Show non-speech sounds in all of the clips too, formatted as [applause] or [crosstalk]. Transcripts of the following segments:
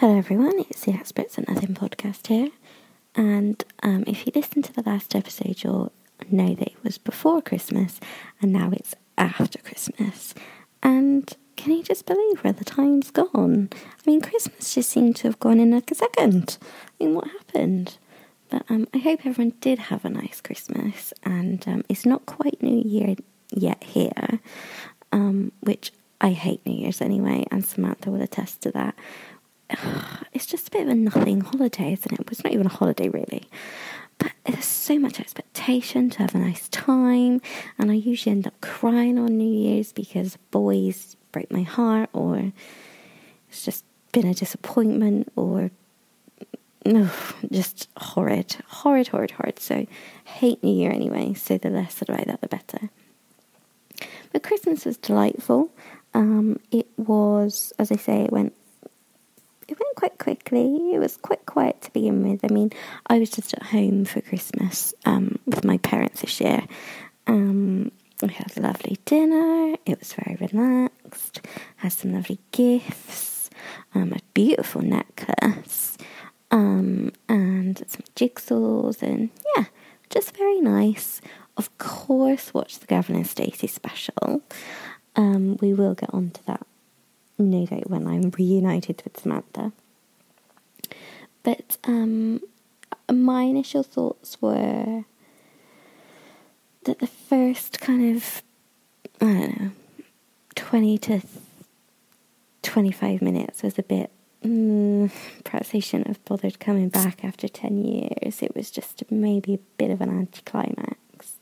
Hello, everyone. It's the Experts at Nothing podcast here. And um, if you listened to the last episode, you'll know that it was before Christmas and now it's after Christmas. And can you just believe where the time's gone? I mean, Christmas just seemed to have gone in like a second. I mean, what happened? But um, I hope everyone did have a nice Christmas. And um, it's not quite New Year yet here, um, which I hate New Year's anyway, and Samantha will attest to that. [sighs] It's just a bit of a nothing holiday, isn't it? It's not even a holiday, really. But there's so much expectation to have a nice time, and I usually end up crying on New Year's because boys break my heart, or it's just been a disappointment, or ugh, just horrid, horrid, horrid, horrid. So, hate New Year anyway, so the less about that, the better. But Christmas was delightful. Um, it was, as I say, it went it went quite quickly. It was quite quiet to begin with. I mean, I was just at home for Christmas um, with my parents this year. Um, we had a lovely dinner. It was very relaxed. Had some lovely gifts. Um, a beautiful necklace. Um, and some jigsaws and yeah, just very nice. Of course, watch the Gavin and Stacey special. Um, we will get on to that no doubt when I'm reunited with Samantha. But um, my initial thoughts were that the first kind of, I don't know, 20 to 25 minutes was a bit, mm, perhaps they shouldn't have bothered coming back after 10 years. It was just maybe a bit of an anticlimax.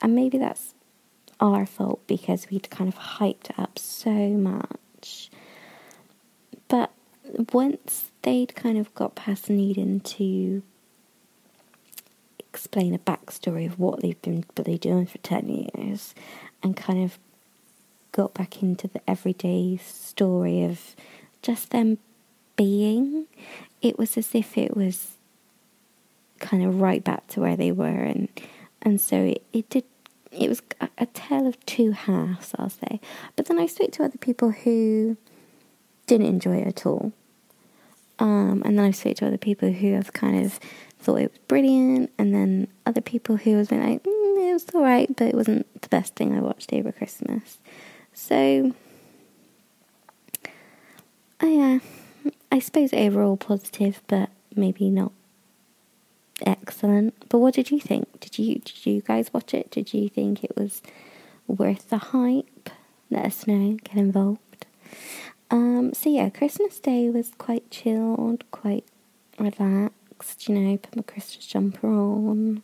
And maybe that's our fault because we'd kind of hyped up so much but once they'd kind of got past needing to explain a backstory of what they've been bloody doing for 10 years and kind of got back into the everyday story of just them being, it was as if it was kind of right back to where they were and and so it, it did it was a, a tale of two halves I'll say. But then I spoke to other people who didn't enjoy it at all. Um, and then I spoke to other people who have kind of thought it was brilliant, and then other people who have been like, mm, it was alright, but it wasn't the best thing I watched over Christmas. So, I, uh, I suppose overall positive, but maybe not excellent. But what did you think? Did you did you guys watch it? Did you think it was worth the hype? Let us know. Get involved. Um, so yeah, Christmas Day was quite chilled, quite relaxed. You know, put my Christmas jumper on.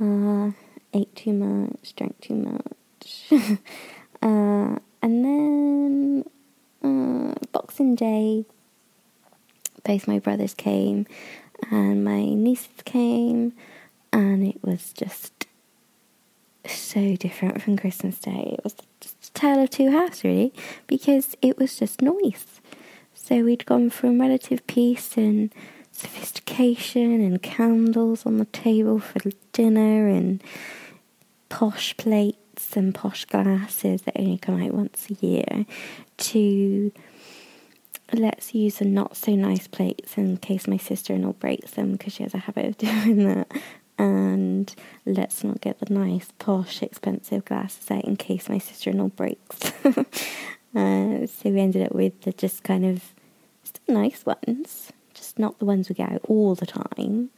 Uh, ate too much, drank too much. [laughs] uh, and then uh, Boxing Day, both my brothers came and my nieces came, and it was just so different from Christmas Day. It was a tale of two halves, really, because it was just noise. So we'd gone from relative peace and sophistication and candles on the table for dinner and posh plates and posh glasses that only come out once a year to let's use the not so nice plates in case my sister in law breaks them because she has a habit of [laughs] doing that and let's not get the nice, posh, expensive glasses out in case my sister in law breaks. [laughs] uh, so we ended up with the just kind of still nice ones, just not the ones we get out all the time.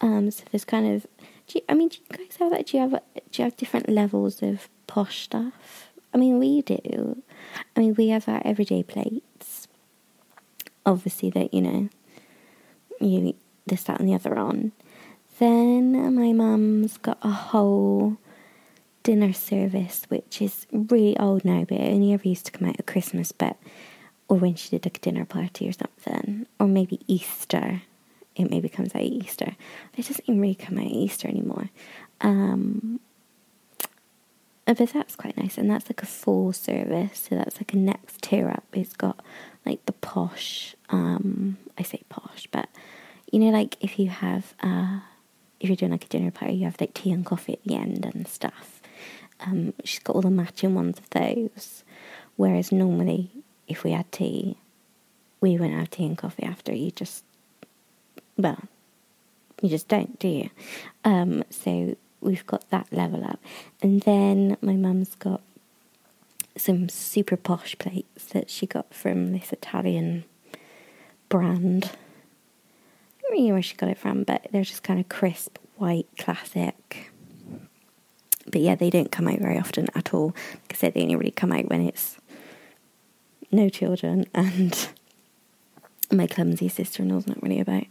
Um, so there's kind of, you, I mean, do you guys have that? Do you have do you have different levels of posh stuff? I mean, we do. I mean, we have our everyday plates. Obviously, that you know, you this, that, and the other on. Then my mum's got a whole dinner service, which is really old now, but it only ever used to come out at Christmas, but or when she did a dinner party or something, or maybe Easter. It maybe comes out Easter. It doesn't even really come out Easter anymore. Um, but that's quite nice, and that's like a full service. So that's like a next tier up. It's got like the posh. Um, I say posh, but you know, like if you have uh if you're doing like a dinner party, you have like tea and coffee at the end and stuff. Um, she's got all the matching ones of those. Whereas normally, if we had tea, we wouldn't have tea and coffee after. You just, well, you just don't, do you? Um, so we've got that level up. And then my mum's got some super posh plates that she got from this Italian brand. I don't really know where she got it from, but they're just kind of crisp, white, classic. But yeah, they don't come out very often at all because they only really come out when it's no children [laughs] and my clumsy sister-in-law's not really about.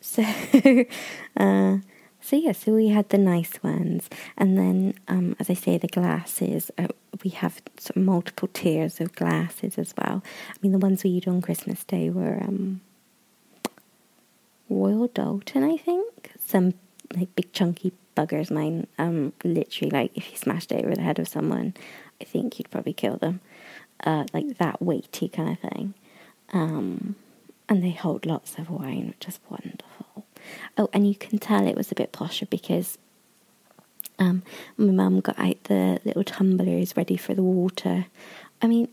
So, [laughs] uh, so yeah, so we had the nice ones, and then, um, as I say, the glasses. Uh, we have sort of multiple tiers of glasses as well. I mean, the ones we used on Christmas Day were um, Royal Doulton, I think. Some like big chunky buggers. Mine, um, literally, like if you smashed it over the head of someone, I think you'd probably kill them. Uh, like that weighty kind of thing. Um, and they hold lots of wine, which is wonderful. Oh, and you can tell it was a bit posher because um, my mum got out the little tumblers ready for the water. I mean,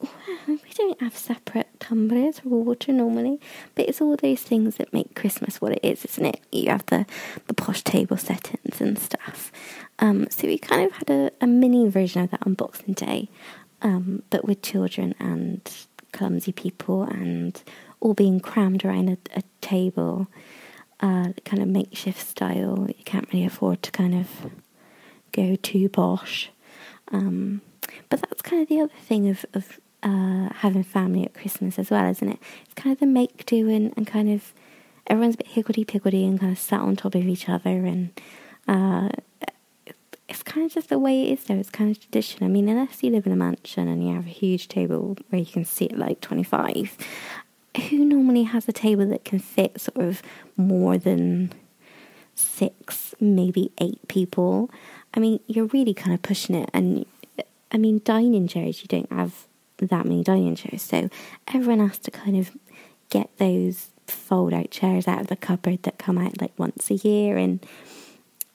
[laughs] we don't have separate tumblers for water normally, but it's all those things that make Christmas what it is, isn't it? You have the, the posh table settings and stuff. Um, so we kind of had a, a mini version of that on Boxing Day, um, but with children and clumsy people and all being crammed around a, a table, uh, kind of makeshift style. You can't really afford to kind of go too posh. Um, but that's kind of the other thing of, of uh, having family at Christmas as well, isn't it? It's kind of the make do and, and kind of everyone's a bit higgledy piggledy and kind of sat on top of each other and uh, it's kind of just the way it is though. It's kind of tradition. I mean, unless you live in a mansion and you have a huge table where you can sit like 25, who normally has a table that can fit sort of more than six, maybe eight people? I mean, you're really kind of pushing it. And I mean, dining chairs, you don't have that many dining chairs. So everyone has to kind of get those fold out chairs out of the cupboard that come out like once a year. And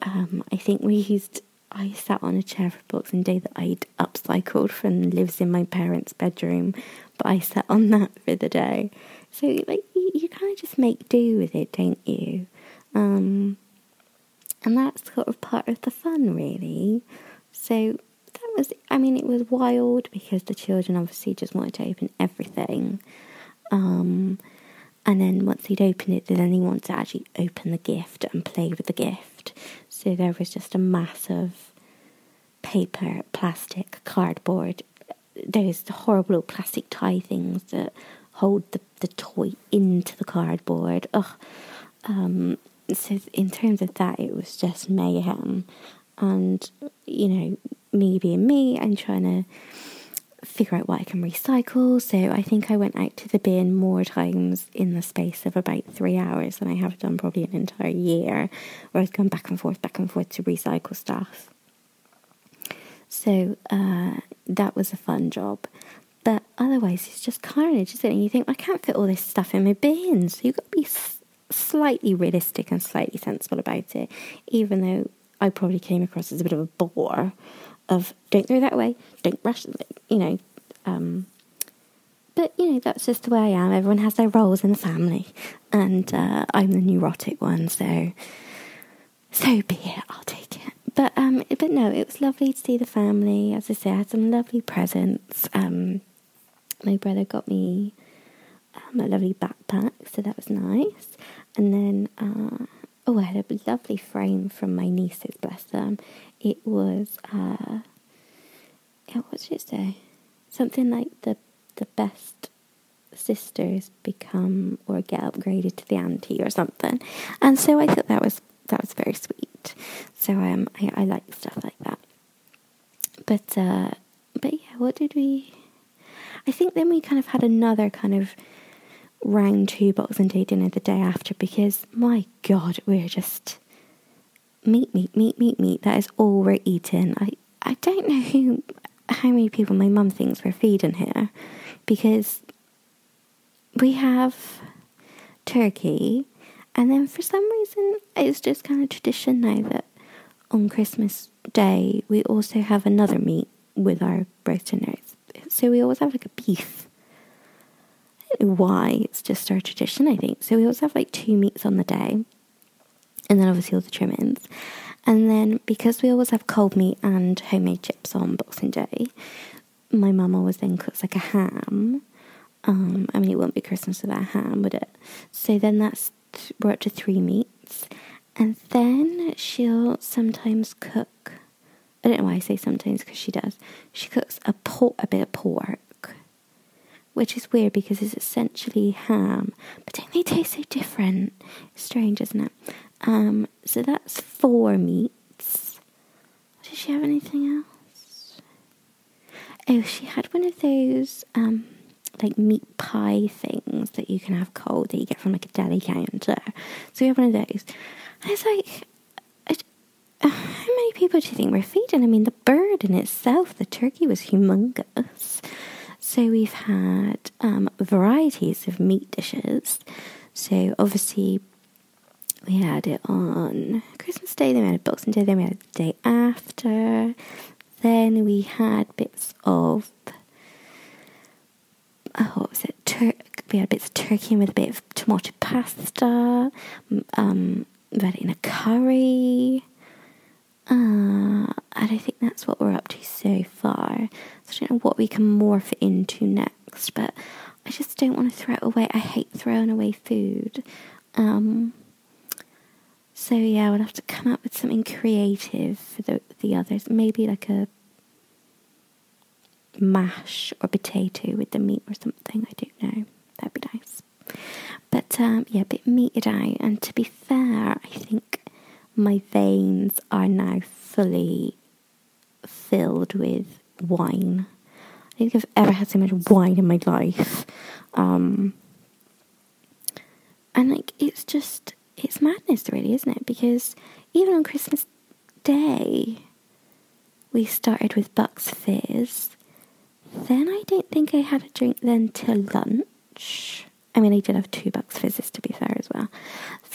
um, I think we used, I sat on a chair for Boxing Day that I'd upcycled from lives in my parents' bedroom, but I sat on [laughs] that for the day. So like you, you kind of just make do with it, don't you? Um, and that's sort of part of the fun, really. So was, I mean, it was wild because the children obviously just wanted to open everything. Um, and then once he'd opened it, then he wanted to actually open the gift and play with the gift. So there was just a massive paper, plastic, cardboard, those horrible little plastic tie things that hold the, the toy into the cardboard. Ugh. Um, so in terms of that, it was just mayhem. And, you know, me being me and trying to figure out what I can recycle. So I think I went out to the bin more times in the space of about three hours than I have done probably an entire year, where I've gone back and forth, back and forth to recycle stuff. So uh, that was a fun job. But otherwise, it's just carnage, isn't it? And you think, I can't fit all this stuff in my bin. So you've got to be s- slightly realistic and slightly sensible about it, even though I probably came across as a bit of a bore of don't throw that away, don't rush, you know. Um, but you know that's just the way I am. Everyone has their roles in the family, and uh, I'm the neurotic one, so so be it. I'll take it. But um, but no, it was lovely to see the family. As I say, I had some lovely presents. Um, my brother got me um, a lovely backpack, so that was nice. And then, uh, oh, I had a lovely frame from my nieces, bless them. It was, uh, what did it say? Something like the the best sisters become or get upgraded to the auntie or something. And so I thought that was that was very sweet. So um, I, I like stuff like that. But uh, but yeah, what did we? I think then we kind of had another kind of round two Boxing Day dinner the day after because my God, we're just meat, meat, meat, meat, meat. That is all we're eating. I I don't know who, how many people my mum thinks we're feeding here, because we have turkey, and then for some reason it's just kind of tradition now that on Christmas Day we also have another meat with our roast dinners. So we always have like a beef. Why. It's just our tradition, I think. So we always have like two meats on the day, and then obviously all the trimmings. And then because we always have cold meat and homemade chips on Boxing Day, my mum always then cooks like a ham. Um, I mean, it won't be Christmas without ham, would it? So then that's th- we're up to three meats, and then she'll sometimes cook. I don't know why I say sometimes because she does. She cooks a pork, a bit of pork, which is weird because it's essentially ham, but don't they taste so different? Strange, isn't it? Um, so that's four meats. Does she have anything else? Oh, she had one of those um, like meat pie things that you can have cold that you get from like a deli counter. So we have one of those. And it's like, how many people do you think we're feeding? I mean, the bird in itself, the turkey was humongous. So we've had um, varieties of meat dishes. So obviously we had it on Christmas Day, then we had Boxing Day, then we had the day after. Then we had bits of oh, what was it? We had bits of turkey with a bit of tomato pasta. Um, we had it in a curry. Uh, and I think that's what we're up to so far. So I don't know what we can morph into next, but I just don't want to throw it away. I hate throwing away food. Um, so yeah, we'll have to come up with something creative for the the others. Maybe like a mash or potato with the meat or something. I don't know. That'd be nice. But um, yeah, a bit meated out. And to be fair, I think my veins are now fully filled with wine. I don't think I've ever had so much wine in my life. Um, and like, it's just it's madness, really, isn't it? Because even on Christmas Day, we started with Bucks Fizz. Then I don't think I had a drink then till lunch. I mean, I did have two Bucks Fizzes to be fair as well.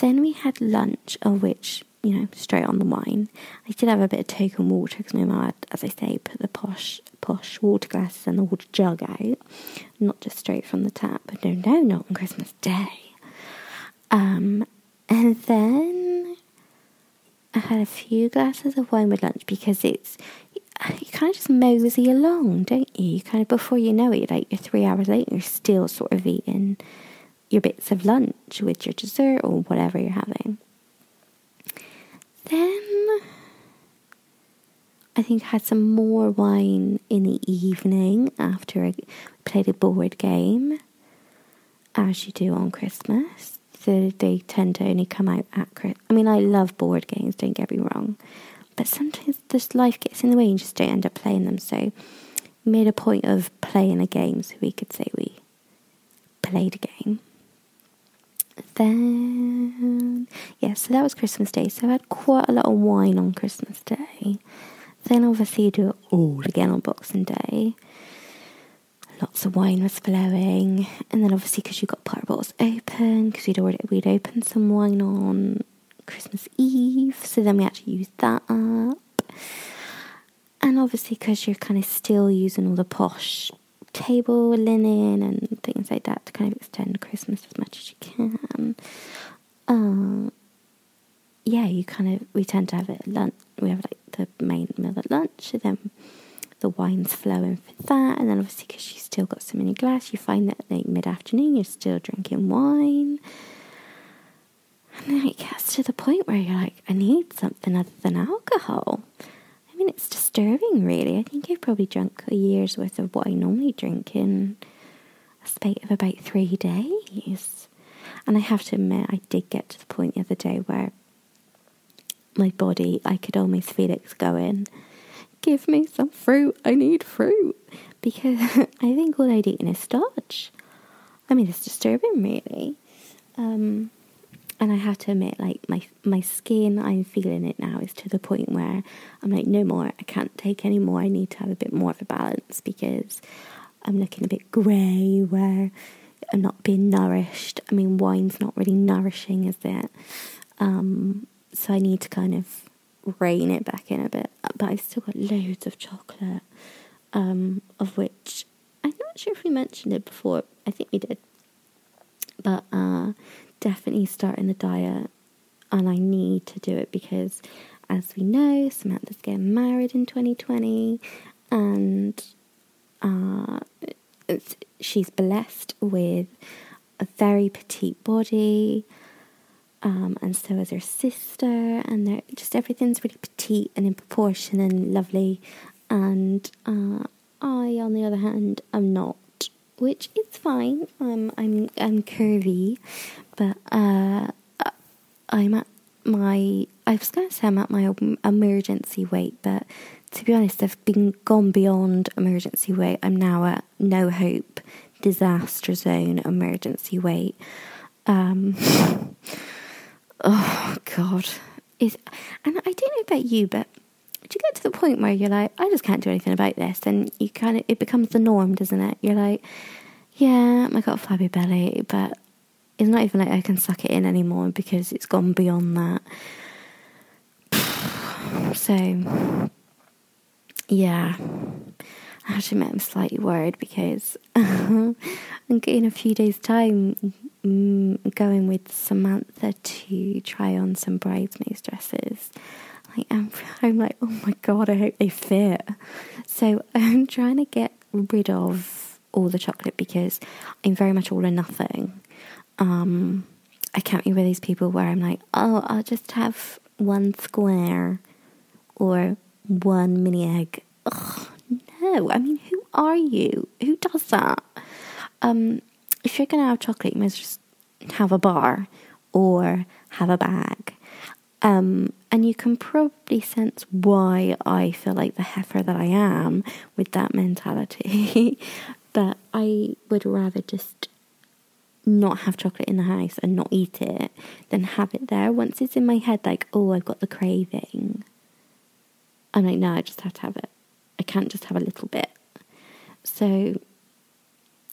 Then we had lunch, of which, you know, straight on the wine. I did have a bit of token water because my mum had, as I say, put the posh, posh water glasses and the water jug out, not just straight from the tap. But no, no, not on Christmas Day. Um, and then I had a few glasses of wine with lunch because it's you kind of just mosey along, don't you? you? Kind of before you know it, like you're three hours later, you're still sort of eating your bits of lunch with your dessert or whatever you're having. Then I think I had some more wine in the evening after I played a board game, as you do on Christmas so they tend to only come out at Christmas. I mean, I love board games, don't get me wrong, but sometimes just life gets in the way and you just don't end up playing them. So made a point of playing a game so we could say we played a game. Then, yeah, so that was Christmas Day. So I had quite a lot of wine on Christmas Day. Then obviously you do it all again on Boxing Day lots of wine was flowing, and then obviously because you got part bottles open, because we'd already we'd opened some wine on Christmas Eve, so then we actually used that up, and obviously because you're kind of still using all the posh table linen and things like that to kind of extend Christmas as much as you can. Um, yeah, you kind of we tend to have it at lunch. We have like the main meal at lunch, and then the wine's flowing for that. And then obviously, because she's still got so many glass, you find that like mid afternoon you're still drinking wine. And then it gets to the point where you're like, I need something other than alcohol. Mean, it's disturbing, really. I think I've probably drunk a year's worth of what I normally drink in a space of about three days. And I have to admit, I did get to the point the other day where my body, I could almost feel it going give me some fruit. I need fruit. Because [laughs] I think all I'd eaten is starch. I mean, it's disturbing, really. Um, and I have to admit, like my my skin, I'm feeling it now is to the point where I'm like, no more. I can't take any more. I need to have a bit more of a balance because I'm looking a bit grey. Where I'm not being nourished. I mean, wine's not really nourishing, is it? Um, so I need to kind of rein it back in a bit. But I've still got loads of chocolate, um, of which I'm not sure if we mentioned it before. I think we did. But uh, definitely starting the diet, and I need to do it because, as we know, Samantha's getting married in 2020, and uh, she's blessed with a very petite body. Um, and so is her sister, and they're just everything's really petite and in proportion and lovely. And uh, I, on the other hand, am not, which is fine. I'm I'm I'm curvy, but uh, I'm at my. I was going to say I'm at my emergency weight, but to be honest, I've been gone beyond emergency weight. I'm now at no hope, disaster zone, emergency weight. Um, [laughs] oh God, is and I don't know about you, but do you get to the point where you're like, I just can't do anything about this, and you kind of it becomes the norm, doesn't it? You're like, yeah, I got a flabby belly, but it's not even like I can suck it in anymore because it's gone beyond that. [sighs] So yeah, I to admit I'm slightly worried because [laughs] I'm in a few days' time mm, going with Samantha to try on some bridesmaids dresses. I'm, [laughs] I'm like, oh my god, I hope they fit. So I'm trying to get rid of all the chocolate because I'm very much all or nothing. Um, I can't be with these people where I'm like, oh, I'll just have one square or one mini egg. Ugh, no, I mean, who are you? Who does that? Um, if you're going to have chocolate, you must just have a bar or have a bag. Um, and you can probably sense why I feel like the heifer that I am with that mentality. [laughs] but I would rather just not have chocolate in the house and not eat it than have it there once it's in my head like oh i've got the craving I'm like, no, I just have to have it. I can't just have a little bit. So,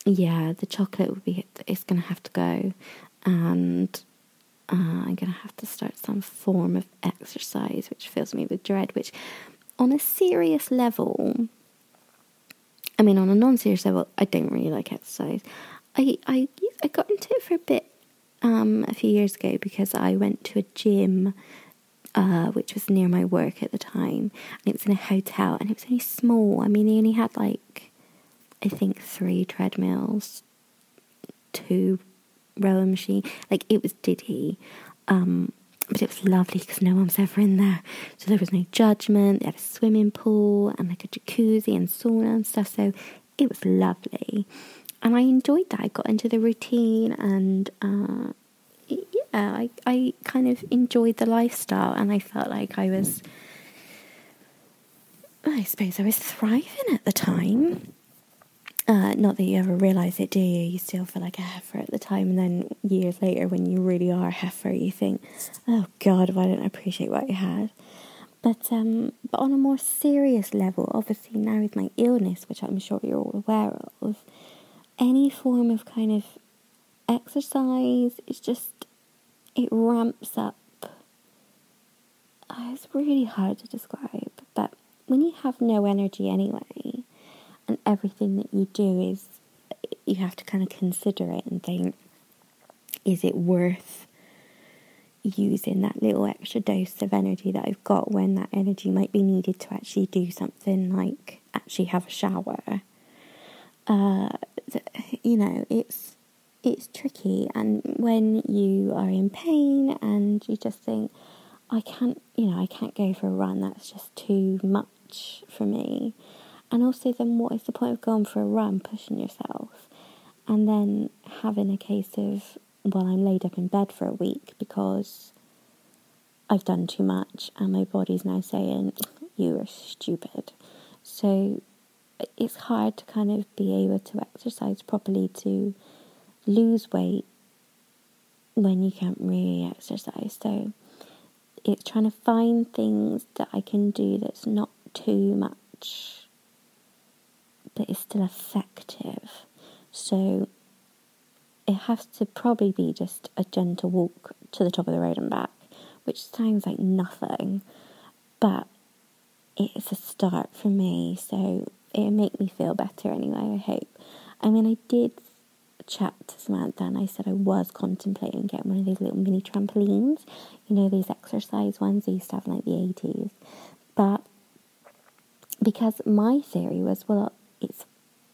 yeah, the chocolate will be, it's going to have to go. And uh, I'm going to have to start some form of exercise, which fills me with dread, which on a serious level, I mean, on a non serious level, I don't really like exercise. I, I, I got into it for a bit um, a few years ago because I went to a gym uh, which was near my work at the time, and it was in a hotel, and it was only small. I mean, they only had like, I think three treadmills, two rower machine. Like it was diddy, um, but it was lovely because no one was ever in there, so there was no judgment. They had a swimming pool and like a jacuzzi and sauna and stuff. So it was lovely, and I enjoyed that. I got into the routine and. Uh, yeah, I, I kind of enjoyed the lifestyle and I felt like I was, I suppose I was thriving at the time. Uh, not that you ever realise it, do you? You still feel like a heifer at the time, and then years later, when you really are a heifer, you think, "Oh God, why didn't I appreciate what I had?" But um, but on a more serious level, obviously now with my illness, which I'm sure you're all aware of, any form of kind of exercise is just, it ramps up. Uh, it's really hard to describe, but when you have no energy anyway, and everything that you do is, you have to kind of consider it and think, is it worth using that little extra dose of energy that I've got when that energy might be needed to actually do something like actually have a shower? Uh, you know, it's it's tricky and when you are in pain and you just think I can't you know I can't go for a run that's just too much for me and also then what is the point of going for a run pushing yourself and then having a case of well I'm laid up in bed for a week because I've done too much and my body's now saying you are stupid so it's hard to kind of be able to exercise properly to lose weight when you can't really exercise. So it's trying to find things that I can do that's not too much, but is still effective. So it has to probably be just a gentle walk to the top of the road and back, which sounds like nothing, but it's a start for me. So it'll make me feel better anyway, I hope. I mean, I did chat to Samantha and I said I was contemplating getting one of these little mini trampolines, you know, these exercise ones they used to have in like the 80s. But because my theory was, well, it's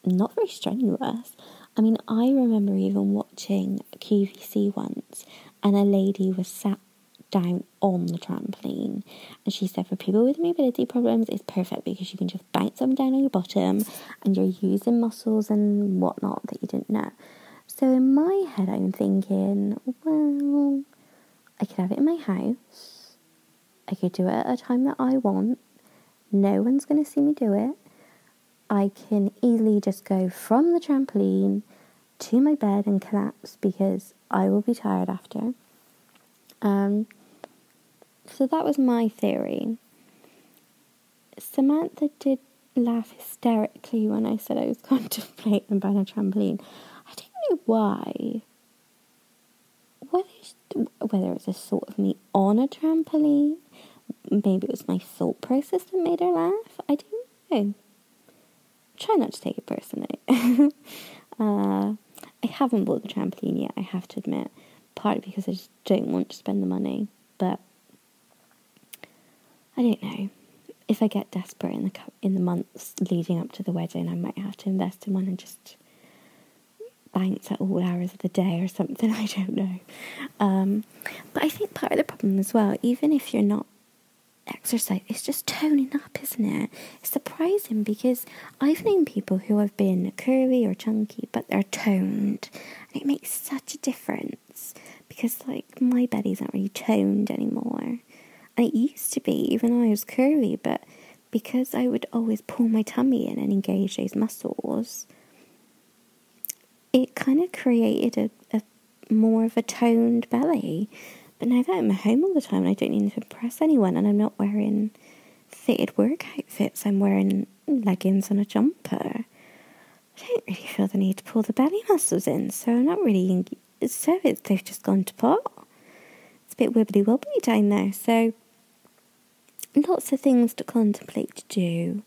not very strenuous. I mean, I remember even watching QVC once and a lady was sat down on the trampoline. And she said for people with mobility problems, it's perfect because you can just bounce them down on your bottom and you're using muscles and whatnot that you didn't know. So in my head, I'm thinking, well, I could have it in my house. I could do it at a time that I want. No one's going to see me do it. I can easily just go from the trampoline to my bed and collapse because I will be tired after. Um, so that was my theory. Samantha did laugh hysterically when I said I was contemplating buying a trampoline. I don't know why. Whether, whether it's a sort of me on a trampoline, maybe it was my thought process that made her laugh. I don't know. Try not to take it personally. [laughs] uh, I haven't bought the trampoline yet, I have to admit. Partly because I just don't want to spend the money, but I don't know. If I get desperate in the in the months leading up to the wedding, I might have to invest in one and just bounce at all hours of the day or something. [laughs] I don't know. Um, but I think part of the problem as well, even if you're not exercise, it's just toning up, isn't it? It's surprising because I've known people who have been curvy or chunky, but they're toned, and it makes such a difference because, like, my belly's not really toned anymore. And it used to be, even though I was curvy, but because I would always pull my tummy in and engage those muscles, it kind of created a, a more of a toned belly. But now that I'm home all the time and I don't need to impress anyone and I'm not wearing fitted work outfits, I'm wearing leggings and a jumper. I don't really feel the need to pull the belly muscles in, so I'm not really. So it's, they've just gone to pot. It's a bit wibbly wobbly down there, so lots of things to contemplate to do.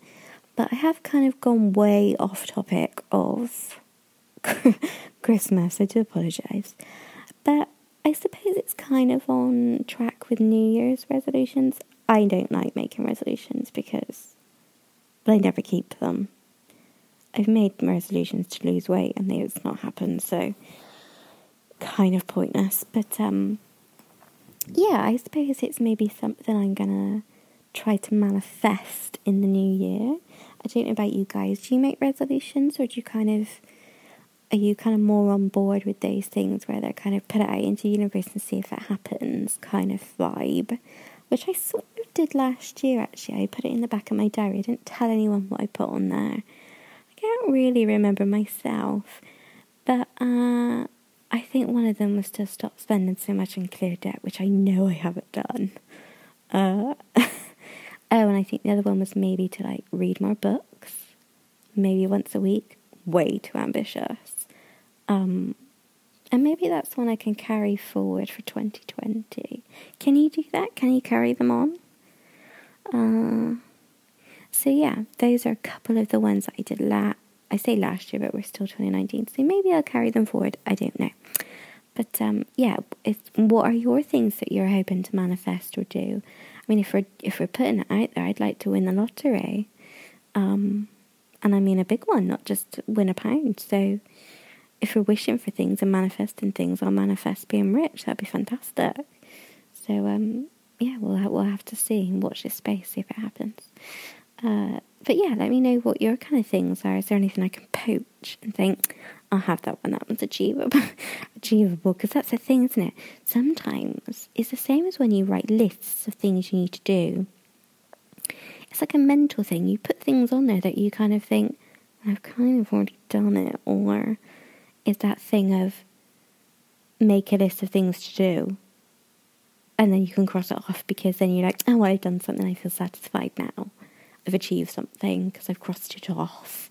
But I have kind of gone way off topic of [laughs] Christmas. I do apologise. But I suppose it's kind of on track with New Year's resolutions. I don't like making resolutions because I never keep them. I've made resolutions to lose weight and it's not happened, so kind of pointless. But um, yeah, I suppose it's maybe something I'm gonna try to manifest in the new year. I don't know about you guys. Do you make resolutions or do you kind of are you kind of more on board with those things where they're kind of put it out into the universe and see if it happens kind of vibe? Which I sort of did last year actually. I put it in the back of my diary. I didn't tell anyone what I put on there. I can't really remember myself. But uh, I think one of them was to stop spending so much on clear debt, which I know I haven't done. Uh, [laughs] oh, and I think the other one was maybe to like read more books, maybe once a week. Way too ambitious. Um, and maybe that's one I can carry forward for 2020. Can you do that? Can you carry them on? Uh, so yeah, those are a couple of the ones that I did last. I say last year, but we're still 2019, so maybe I'll carry them forward. I don't know. But um, yeah, what are your things that you're hoping to manifest or do? I mean, if we're if we're putting it out there, I'd like to win the lottery, um, and I mean a big one, not just win a pound. So if we're wishing for things and manifesting things, I'll manifest being rich. That'd be fantastic. So um, yeah, we'll we'll have to see and watch this space, see if it happens. Uh, but yeah, let me know what your kind of things are. Is there anything I can poach and think I'll have that one? That one's achievable, [laughs] achievable. Because that's the thing, isn't it? Sometimes it's the same as when you write lists of things you need to do. It's like a mental thing. You put things on there that you kind of think I've kind of already done it, or is that thing of make a list of things to do and then you can cross it off because then you're like, oh, well, I've done something, I feel satisfied now. I've achieved something because I've crossed it off.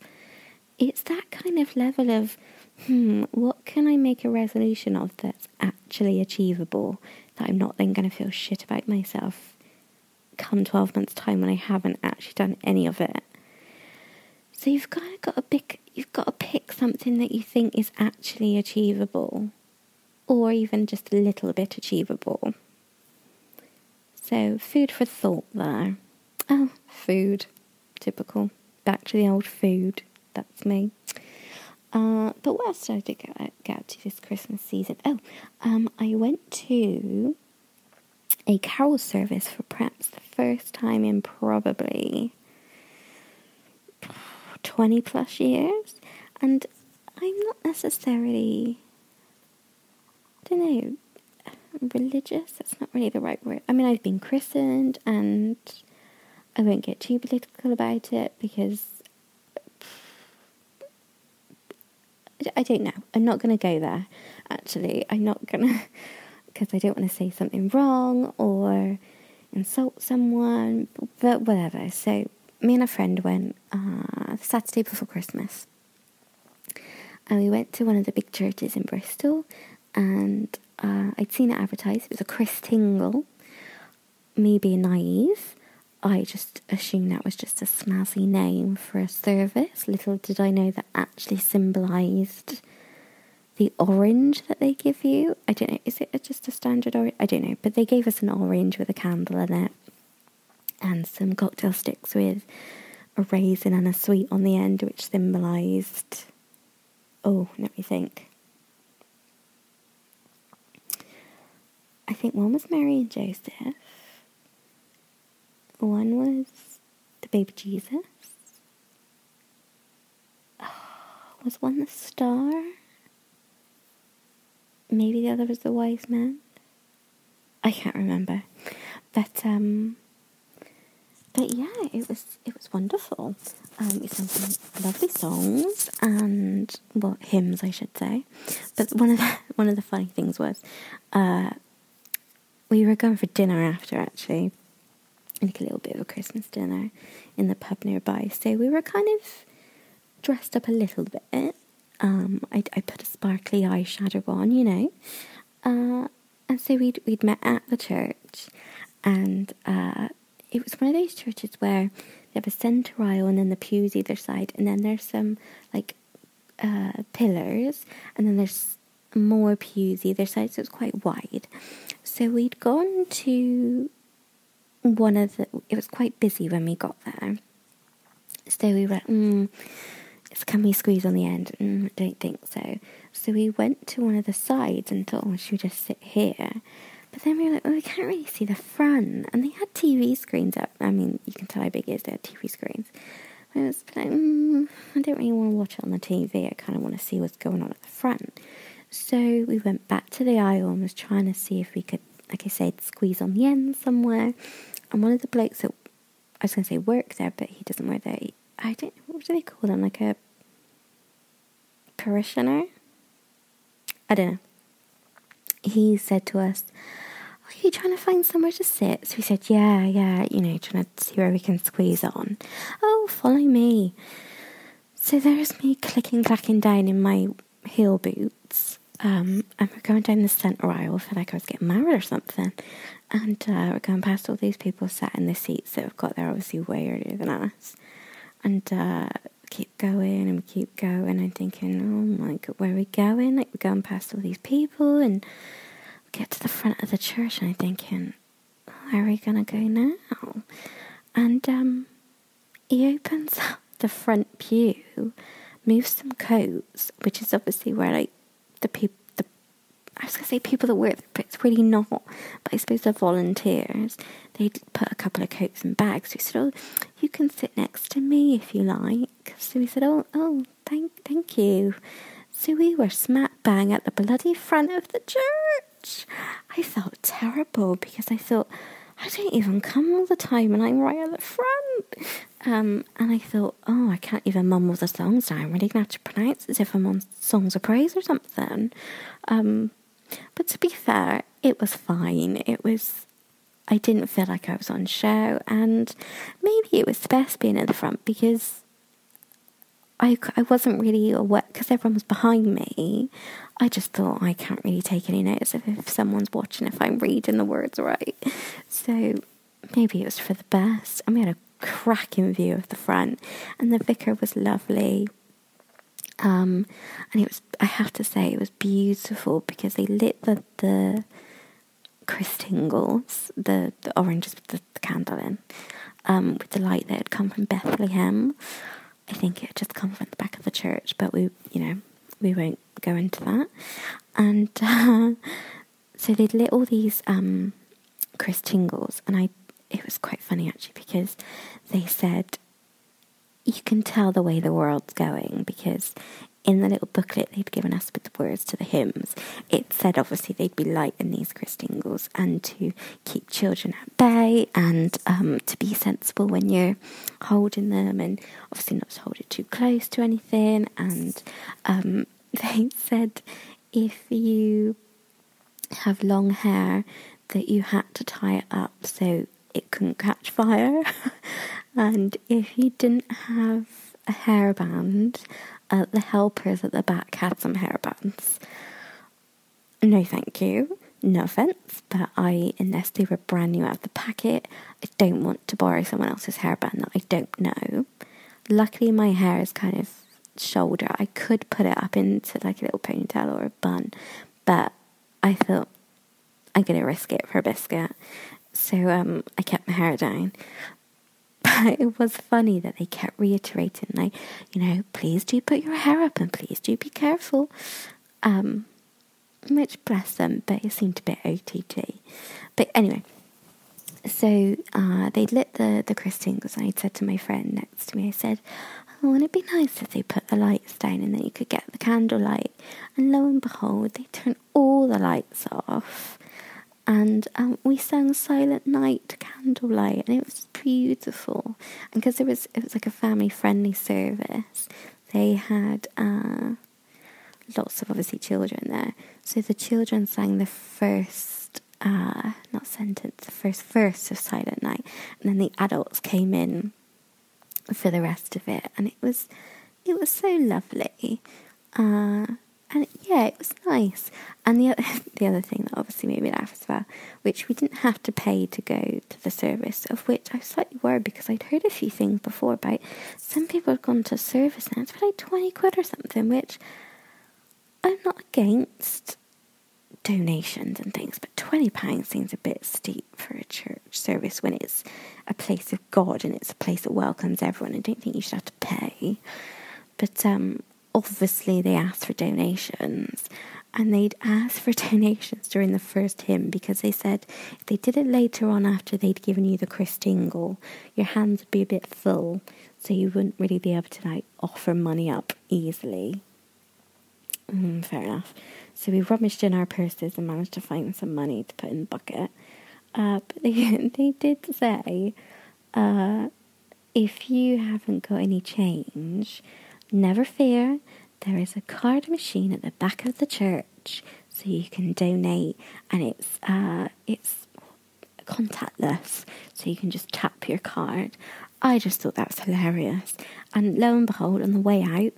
It's that kind of level of, hmm, what can I make a resolution of that's actually achievable that I'm not then going to feel shit about myself come 12 months' time when I haven't actually done any of it. So you've kind of got a big, you've got pick something that you think is actually achievable or even just a little bit achievable. So, food for thought there. Oh, food. Typical. Back to the old food. That's me. Uh, but what else did I get, get out to this Christmas season? Oh, um, I went to a carol service for perhaps the first time in probably [sighs] 20 plus years. And I'm not necessarily, I don't know, religious. That's not really the right word. I mean, I've been christened and I won't get too political about it because I don't know. I'm not going to go there, actually. I'm not going [laughs] to, because I don't want to say something wrong or insult someone, but whatever. So, me and a friend went uh, Saturday before Christmas. And we went to one of the big churches in Bristol, and uh, I'd seen it advertised. It was a Christingle. Me being naive, I just assumed that was just a snazzy name for a service. Little did I know that actually symbolised the orange that they give you. I don't know, is it just a standard orange? I don't know, but they gave us an orange with a candle in it and some cocktail sticks with a raisin and a sweet on the end, which symbolised. Oh, let me think. I think one was Mary and Joseph. One was the baby Jesus. was one the star? Maybe the other was the wise man. I can't remember. But um but yeah, it was it was wonderful. Um, we sang some lovely songs and well hymns, I should say. But one of the [laughs] one of the funny things was, uh, we were going for dinner after actually, like a little bit of a Christmas dinner in the pub nearby. So we were kind of dressed up a little bit. Um, I, I put a sparkly eyeshadow on, you know, uh, and so we'd we'd met at the church, and uh, it was one of those churches where they have a centre aisle and then the pews either side, and then there's some like uh, pillars, and then there's more pews either side, so it's quite wide. So we'd gone to one of the. It was quite busy when we got there, so we were. Mm, can we squeeze on the end? Mm, don't think so. So we went to one of the sides and thought, oh, should we just sit here? But then we were like, well, we can't really see the front. And they had TV screens up. I mean, you can tell how big it is, they had TV screens. I was like, mm, I don't really want to watch it on the TV. I kind of want to see what's going on at the front. So we went back to the aisle and was trying to see if we could, like I said, squeeze on the end somewhere. And one of the blokes that I was going to say work there, but he doesn't work there. I don't know, what do they call them? Like a parishioner? I don't know. He said to us, are you trying to find somewhere to sit? So we said, Yeah, yeah, you know, trying to see where we can squeeze on. Oh, follow me. So there's me clicking, clacking down in my heel boots. Um, and we're going down the centre aisle. I feel like I was getting married or something. And uh, we're going past all these people sat in the seats that have got there obviously way earlier than us. And uh, keep going and we keep going. I'm thinking, oh my god, where are we going? Like we're going past all these people and get to the front of the church and I'm thinking, where are we gonna go now? And um, he opens up the front pew, moves some coats, which is obviously where like the people, the I was gonna say people that work, but it's really not. But I suppose they're volunteers. They put a couple of coats and bags. We said, "Oh, you can sit next to me if you like." So we said, "Oh, oh, thank, thank you." So we were smack bang at the bloody front of the church. I felt terrible because I thought, I don't even come all the time and I'm right at the front. Um, and I thought, oh, I can't even mumble the songs. I'm really going to have to pronounce it as if I'm on Songs of Praise or something. Um, but to be fair, it was fine. It was, I didn't feel like I was on show. And maybe it was the best being at the front because I, I wasn't really aware because everyone was behind me. I just thought I can't really take any notice if someone's watching if I'm reading the words right. So maybe it was for the best. And we had a cracking view of the front, and the vicar was lovely. Um, and it was, I have to say, it was beautiful because they lit the, the Christingles, the, the oranges with the, the candle in, um, with the light that had come from Bethlehem. I think it just comes from the back of the church, but we, you know, we won't go into that. And [laughs] uh, so they'd lit all these um, Christingles, and I, it was quite funny actually because they said you can tell the way the world's going because in the little booklet they'd given us with the words to the hymns, it said obviously they'd be light in these Christingles and to keep children at bay and um, to be sensible when you're holding them and obviously not to hold it too close to anything. And um, [laughs] they said if you have long hair that you had to tie it up so it couldn't catch fire. [laughs] and if you didn't have a hairband, uh, the helpers at the back had some hairbands. No, thank you. No offense, but I, unless they were brand new out of the packet, I don't want to borrow someone else's hairband that I don't know. Luckily, my hair is kind of shoulder. I could put it up into like a little ponytail or a bun, but I thought I'm gonna risk it for a biscuit. So um, I kept my hair down. [laughs] It was funny that they kept reiterating, like, you know, please do put your hair up and please do be careful. Um, which bless them, but it seemed a bit OTT. But anyway, so uh, they lit the the Christingles, and I said to my friend next to me, I said, "Oh, wouldn't it be nice if they put the lights down and then you could get the candlelight?" And lo and behold, they turned all the lights off, and um, we sang Silent Night candlelight, and it was beautiful. And because it was it was like a family friendly service, they had uh, lots of obviously children there. So the children sang the first uh, not sentence, the first verse of Silent Night, and then the adults came in for the rest of it, and it was it was so lovely. Uh, and yeah, it was nice. And the other, [laughs] the other thing that obviously made me laugh as well, which we didn't have to pay to go to the service, of which I was slightly worried because I'd heard a few things before about some people had gone to service and it's for like 20 quid or something, which I'm not against donations and things, but £20 seems a bit steep for a church service when it's a place of God and it's a place that welcomes everyone. I don't think you should have to pay. But um, obviously they asked for donations and they'd ask for [laughs] donations during the first hymn because they said if they did it later on after they'd given you the Christingle, your hands would be a bit full, so you wouldn't really be able to like offer money up easily. Mm, fair enough. So we rummaged in our purses and managed to find some money to put in the bucket. Uh, but they [laughs] they did say, uh, if you haven't got any change, Never fear, there is a card machine at the back of the church so you can donate and it's uh it's contactless so you can just tap your card. I just thought that was hilarious. And lo and behold, on the way out,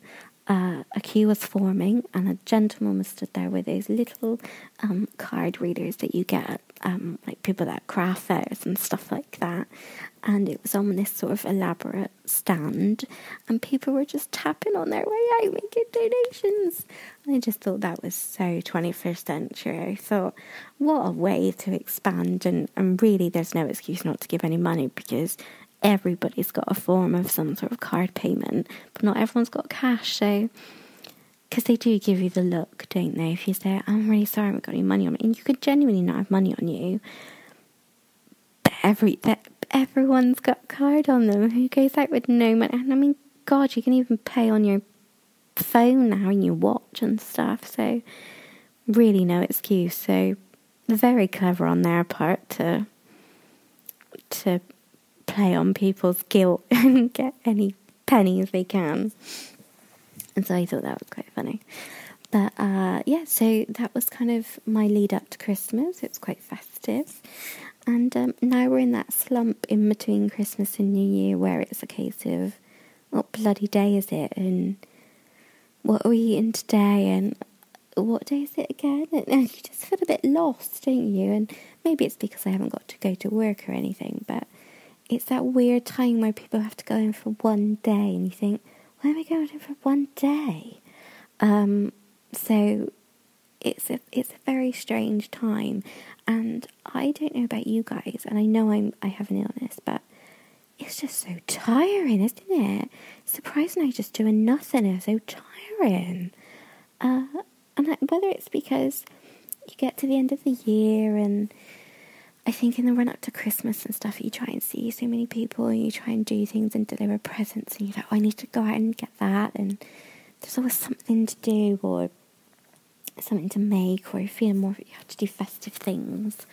uh, a queue was forming, and a gentleman was stood there with those little um, card readers that you get, um, like people that craft fairs and stuff like that. And it was on this sort of elaborate stand, and people were just tapping on their way out, making donations. And I just thought that was so 21st century. I thought, what a way to expand, and, and really, there's no excuse not to give any money because everybody's got a form of some sort of card payment, but not everyone's got cash. So, because they do give you the look, don't they? If you say, "I'm really sorry, I haven't got any money on me," and you could genuinely not have money on you, but every that everyone's got a card on them. Who goes out with no money? And I mean, God, you can even pay on your phone now and your watch and stuff. So, really, no excuse. So, very clever on their part to to play on people's guilt [laughs] and get any pennies they can. And so I thought that was quite funny. But uh, yeah, so that was kind of my lead up to Christmas. It was quite festive. And um, now we're in that slump in between Christmas and New Year where it's a case of what bloody day is it? And what are we eating today? And what day is it again? And [laughs] you just feel a bit lost, don't you? And maybe it's because I haven't got to go to work or anything, but it's that weird time where people have to go in for one day and you think, I going in for one day? Um, so it's a it's a very strange time, and I don't know about you guys, and I know I'm I have an illness, but it's just so tiring, isn't it? Surprising I just doing nothing is so tiring. Uh, and I, whether it's because you get to the end of the year and I think in the run up to Christmas and stuff, you try and see so many people and you try and do things and deliver presents and you're like, oh, I need to go out and get that. And there's always something to do or something to make or you feel more, you have to do festive things.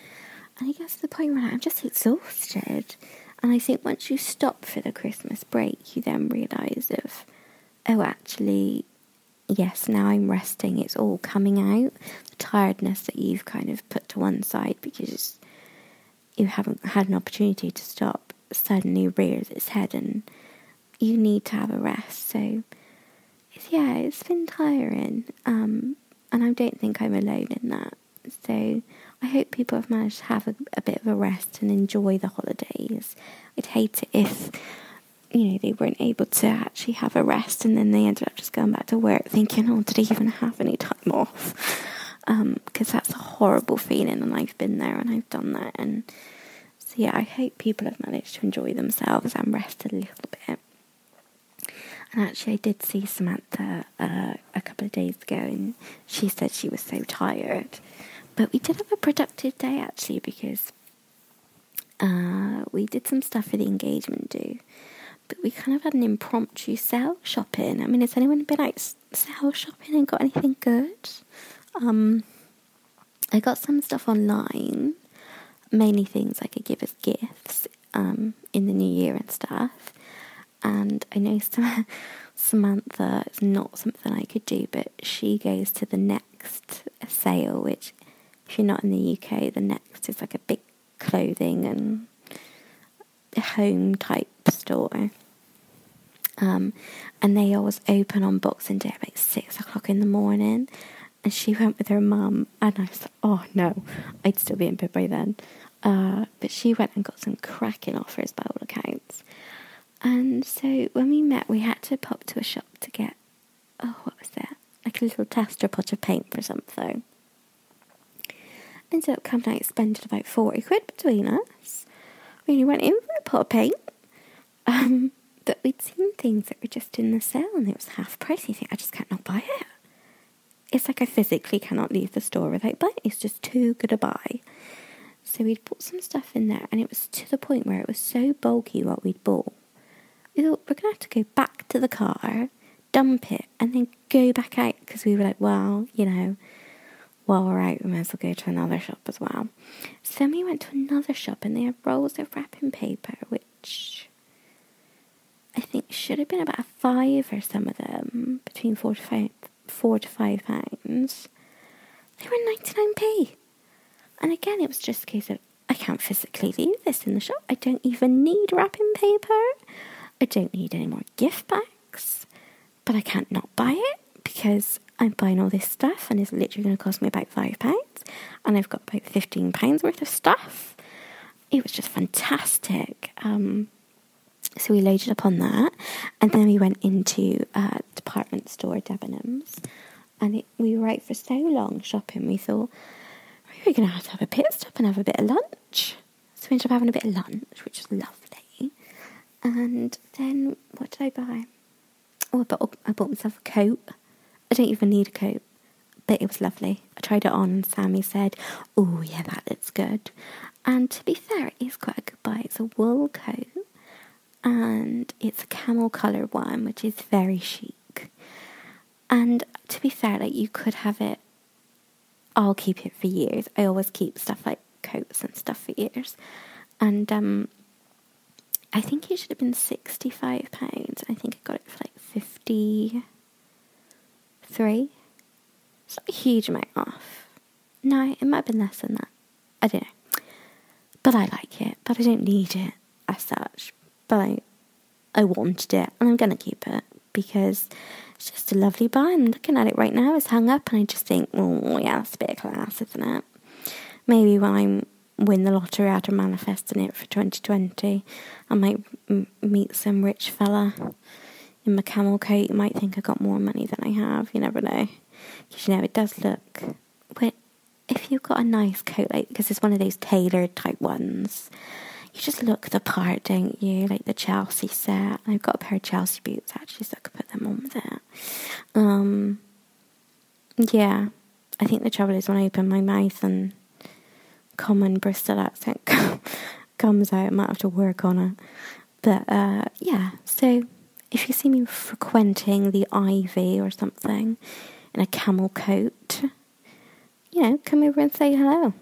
And I guess the point where I'm just exhausted. And I think once you stop for the Christmas break, you then realise of, oh, actually, yes, now I'm resting. It's all coming out. The tiredness that you've kind of put to one side because you haven't had an opportunity to stop suddenly rears its head and you need to have a rest. So, it's, yeah, it's been tiring. Um, and I don't think I'm alone in that. So, I hope people have managed to have a, a bit of a rest and enjoy the holidays. I'd hate it if you know, they weren't able to actually have a rest and then they ended up just going back to work thinking, oh, did I even have any time off? Because um, that's a horrible feeling and I've been there and I've done that. And so, yeah, I hope people have managed to enjoy themselves and rest a little bit. And actually, I did see Samantha uh, a couple of days ago and she said she was so tired. But we did have a productive day actually because uh, we did some stuff for the engagement do but we kind of had an impromptu sale shopping. I mean, has anyone been out sale shopping and got anything good? Um, I got some stuff online, mainly things I could give as gifts um, in the new year and stuff. And I know [laughs] Samantha is not something I could do, but she goes to the next sale, which if you're not in the UK, the next is like a big clothing and home type store. Um, and they always open on Boxing Day about six o'clock in the morning. And she went with her mum, and I was like, oh no, I'd still be in bed by then. Uh, but she went and got some cracking offers by all accounts. And so when we met, we had to pop to a shop to get, oh, what was that? Like a little tester pot of paint for something. Ended up coming out spending about 40 quid between us. We only went in for a pot of paint. Um, but we'd seen things that were just in the sale and it was half price. You think, I just can't not buy it. It's like I physically cannot leave the store without buying it. It's just too good a buy. So we'd put some stuff in there and it was to the point where it was so bulky what we'd bought. We thought, we're to have to go back to the car, dump it, and then go back out because we were like, well, you know, while we're out, we might as well go to another shop as well. So then we went to another shop and they had rolls of wrapping paper, which I think should have been about five or some of them, between four to five, four to five pounds. They were 99p. And again, it was just a case of I can't physically leave this in the shop. I don't even need wrapping paper. I don't need any more gift bags. But I can't not buy it because I'm buying all this stuff and it's literally going to cost me about five pounds. And I've got about 15 pounds worth of stuff. It was just fantastic. Um, so we loaded up on that, and then we went into a department store, Debenhams, and it, we were out for so long shopping. We thought we were going to have to have a pit stop and have a bit of lunch. So we ended up having a bit of lunch, which was lovely. And then what did I buy? Oh, I bought, I bought myself a coat. I don't even need a coat, but it was lovely. I tried it on, and Sammy said, "Oh yeah, that looks good." And to be fair, it is quite a good buy. It's a wool coat and it's a camel colour one, which is very chic. And to be fair, like you could have it, I'll keep it for years. I always keep stuff like coats and stuff for years. And um, I think it should have been £65. I think I got it for like 53 It's not a huge amount off. No, it might have been less than that. I don't know. But I like it, but I don't need it as such but I, wanted it and I'm going to keep it because it's just a lovely buy. I'm looking at it right now, it's hung up, and I just think, oh, yeah, that's a bit of class, isn't it? Maybe when I win the lottery after manifesting it for 2020, I might m- meet some rich fella in my camel coat, you might think I got more money than I have. You never know. Because, you know, it does look. But if you've got a nice coat, like, because it's one of those tailored type ones, you just look the part, don't you? Like the Chelsea set. I've got a pair of Chelsea boots actually, so I could put them on with it. Um, yeah, I think the trouble is when I open my mouth and common Bristol accent [laughs] comes out, I might have to work on it. But uh, yeah, so if you see me frequenting the Ivy or something in a camel coat, you know, come over and say hello.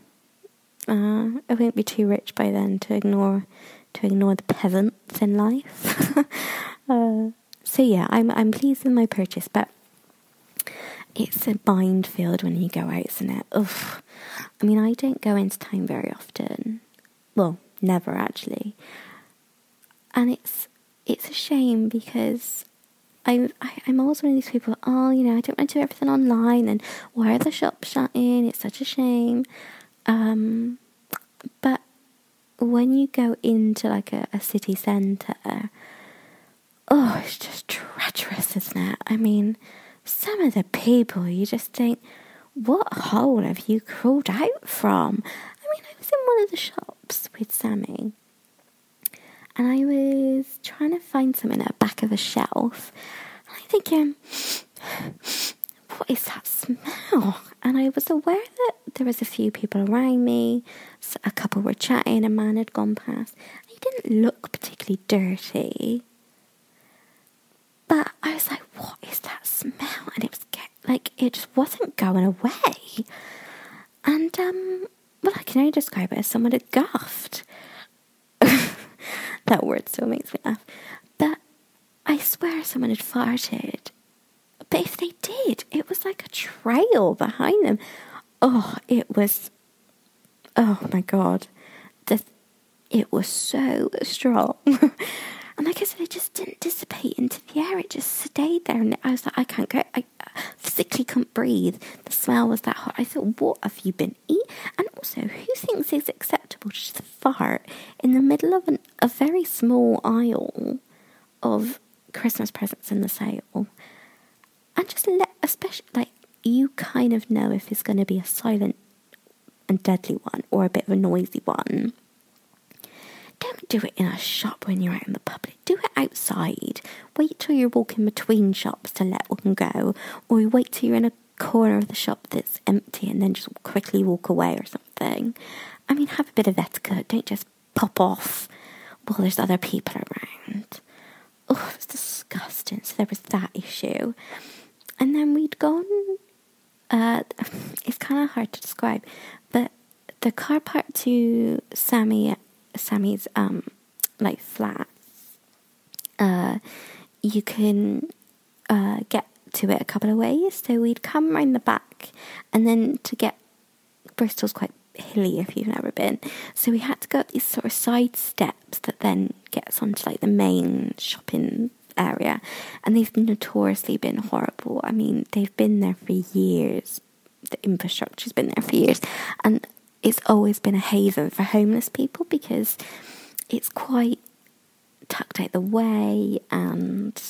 Uh, I won't be too rich by then to ignore to ignore the peasants in life. [laughs] uh, so yeah, I'm I'm pleased with my purchase, but it's a minefield when you go out, isn't it? Ugh. I mean, I don't go into town very often. Well, never actually. And it's it's a shame because I'm I, am i am always one of these people. Oh, you know, I don't want to do everything online, and why are the shops shutting? It's such a shame. Um, but when you go into like a, a city centre, oh, it's just treacherous, isn't it? I mean, some of the people you just think, what hole have you crawled out from? I mean, I was in one of the shops with Sammy and I was trying to find something at the back of a shelf. And I'm thinking, what is that smell? And I was aware that there was a few people around me. A couple were chatting, a man had gone past. He didn't look particularly dirty. But I was like, what is that smell? And it was like, it just wasn't going away. And, um, well, I can only describe it as someone had guffed. [laughs] that word still makes me laugh. But I swear someone had farted. But if they did, it was like a trail behind them. Oh, it was. Oh my god. The, it was so strong. [laughs] And like I said, it just didn't dissipate into the air. It just stayed there. And I was like, I can't go. I physically couldn't breathe. The smell was that hot. I thought, what have you been eating? And also, who thinks it's acceptable to just fart in the middle of an, a very small aisle of Christmas presents in the sale? And just let, especially, like, you kind of know if it's going to be a silent and deadly one or a bit of a noisy one. Don't do it in a shop when you're out in the public. Do it outside. Wait till you're walking between shops to let one go, or wait till you're in a corner of the shop that's empty and then just quickly walk away or something. I mean, have a bit of etiquette. Don't just pop off while there's other people around. Oh, it's disgusting. So there was that issue. And then we'd gone. Uh, it's kind of hard to describe, but the car park to Sammy Sammy's um like flat, uh, you can uh, get to it a couple of ways. So we'd come around the back, and then to get Bristol's quite hilly if you've never been. So we had to go up these sort of side steps that then gets onto like the main shopping area, and they've notoriously been horrible. I mean, they've been there for years. The infrastructure's been there for years, and it's always been a haven for homeless people because it's quite tucked out the way and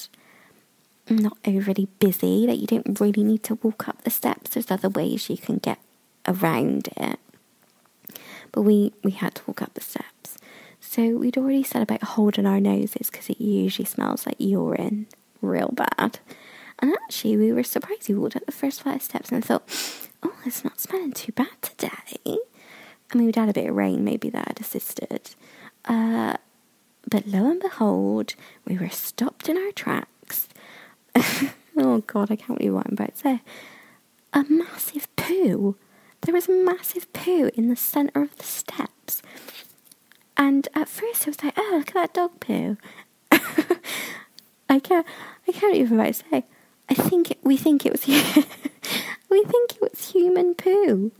not overly busy. Like you don't really need to walk up the steps. There's other ways you can get around it. But we, we had to walk up the steps. So we'd already said about holding our noses because it usually smells like urine real bad. And actually, we were surprised. We walked up the first flight of steps and thought, oh, it's not smelling too bad today. I mean, we'd had a bit of rain, maybe that had assisted. Uh, but lo and behold, we were stopped in our tracks. [laughs] oh God, I can't believe what I'm about to say. A massive poo. There was a massive poo in the centre of the steps. And at first I was like, oh, look at that dog poo. [laughs] I can't, I can't even about say. I think it, we think it was, [laughs] we think it was human poo.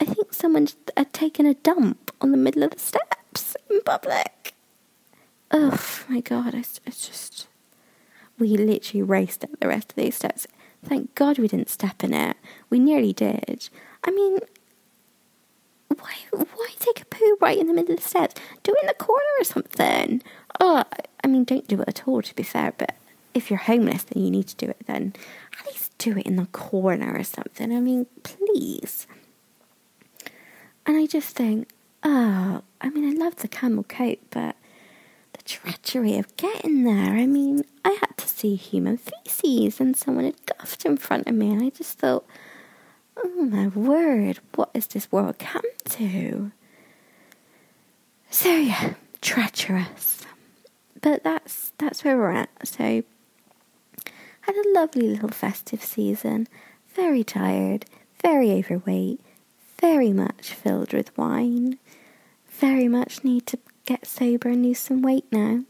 I think someone had taken a dump on the middle of the steps in public. Oh my god, it's, it's just. We literally raced up the rest of these steps. Thank God we didn't step in it. We nearly did. I mean, why why take a poo right in the middle of the steps? Do it in the corner or something. Oh, I mean, don't do it at all, to be fair, but if you're homeless then you need to do it, then at least do it in the corner or something. I mean, please. And I just think, oh, I mean, I love the camel coat, but the treachery of getting there. I mean, I had to see human feces and someone had guffed in front of me, and I just thought, oh my word, what has this world come to? So yeah, treacherous. But that's that's where we're at. So had a lovely little festive season. Very tired, very overweight, very much filled with wine. Very much need to get sober and lose some weight now.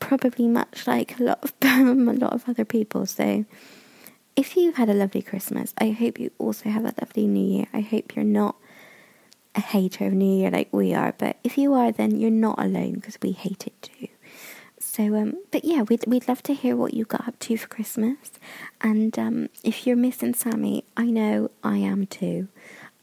Probably much like a lot of [laughs] a lot of other people. So if you had a lovely Christmas, I hope you also have a lovely New Year. I hope you're not a hater of New Year like we are, but if you are, then you're not alone because we hate it too. So, um, but yeah, we'd we'd love to hear what you got up to for Christmas, and um, if you're missing Sammy, I know I am too.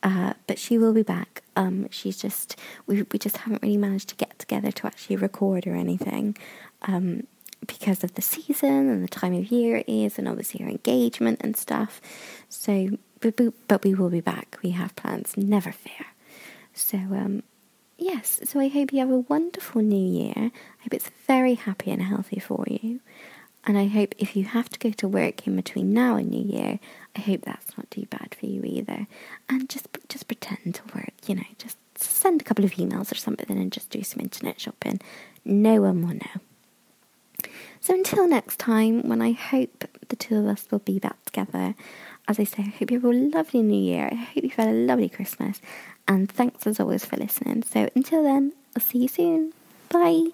Uh, but she will be back. Um, she's just we we just haven't really managed to get together to actually record or anything. Um, because of the season and the time of year it is, and obviously her engagement and stuff. So, but, but we will be back. We have plans, never fear. So, um, yes, so I hope you have a wonderful new year. I hope it's very happy and healthy for you. And I hope if you have to go to work in between now and New Year, I hope that's not too bad for you either. And just just pretend to work, you know, just send a couple of emails or something and just do some internet shopping. No one will know. So until next time, when I hope the two of us will be back together, as I say, I hope you have a lovely new year. I hope you've had a lovely Christmas. And thanks as always for listening. So until then, I'll see you soon. Bye.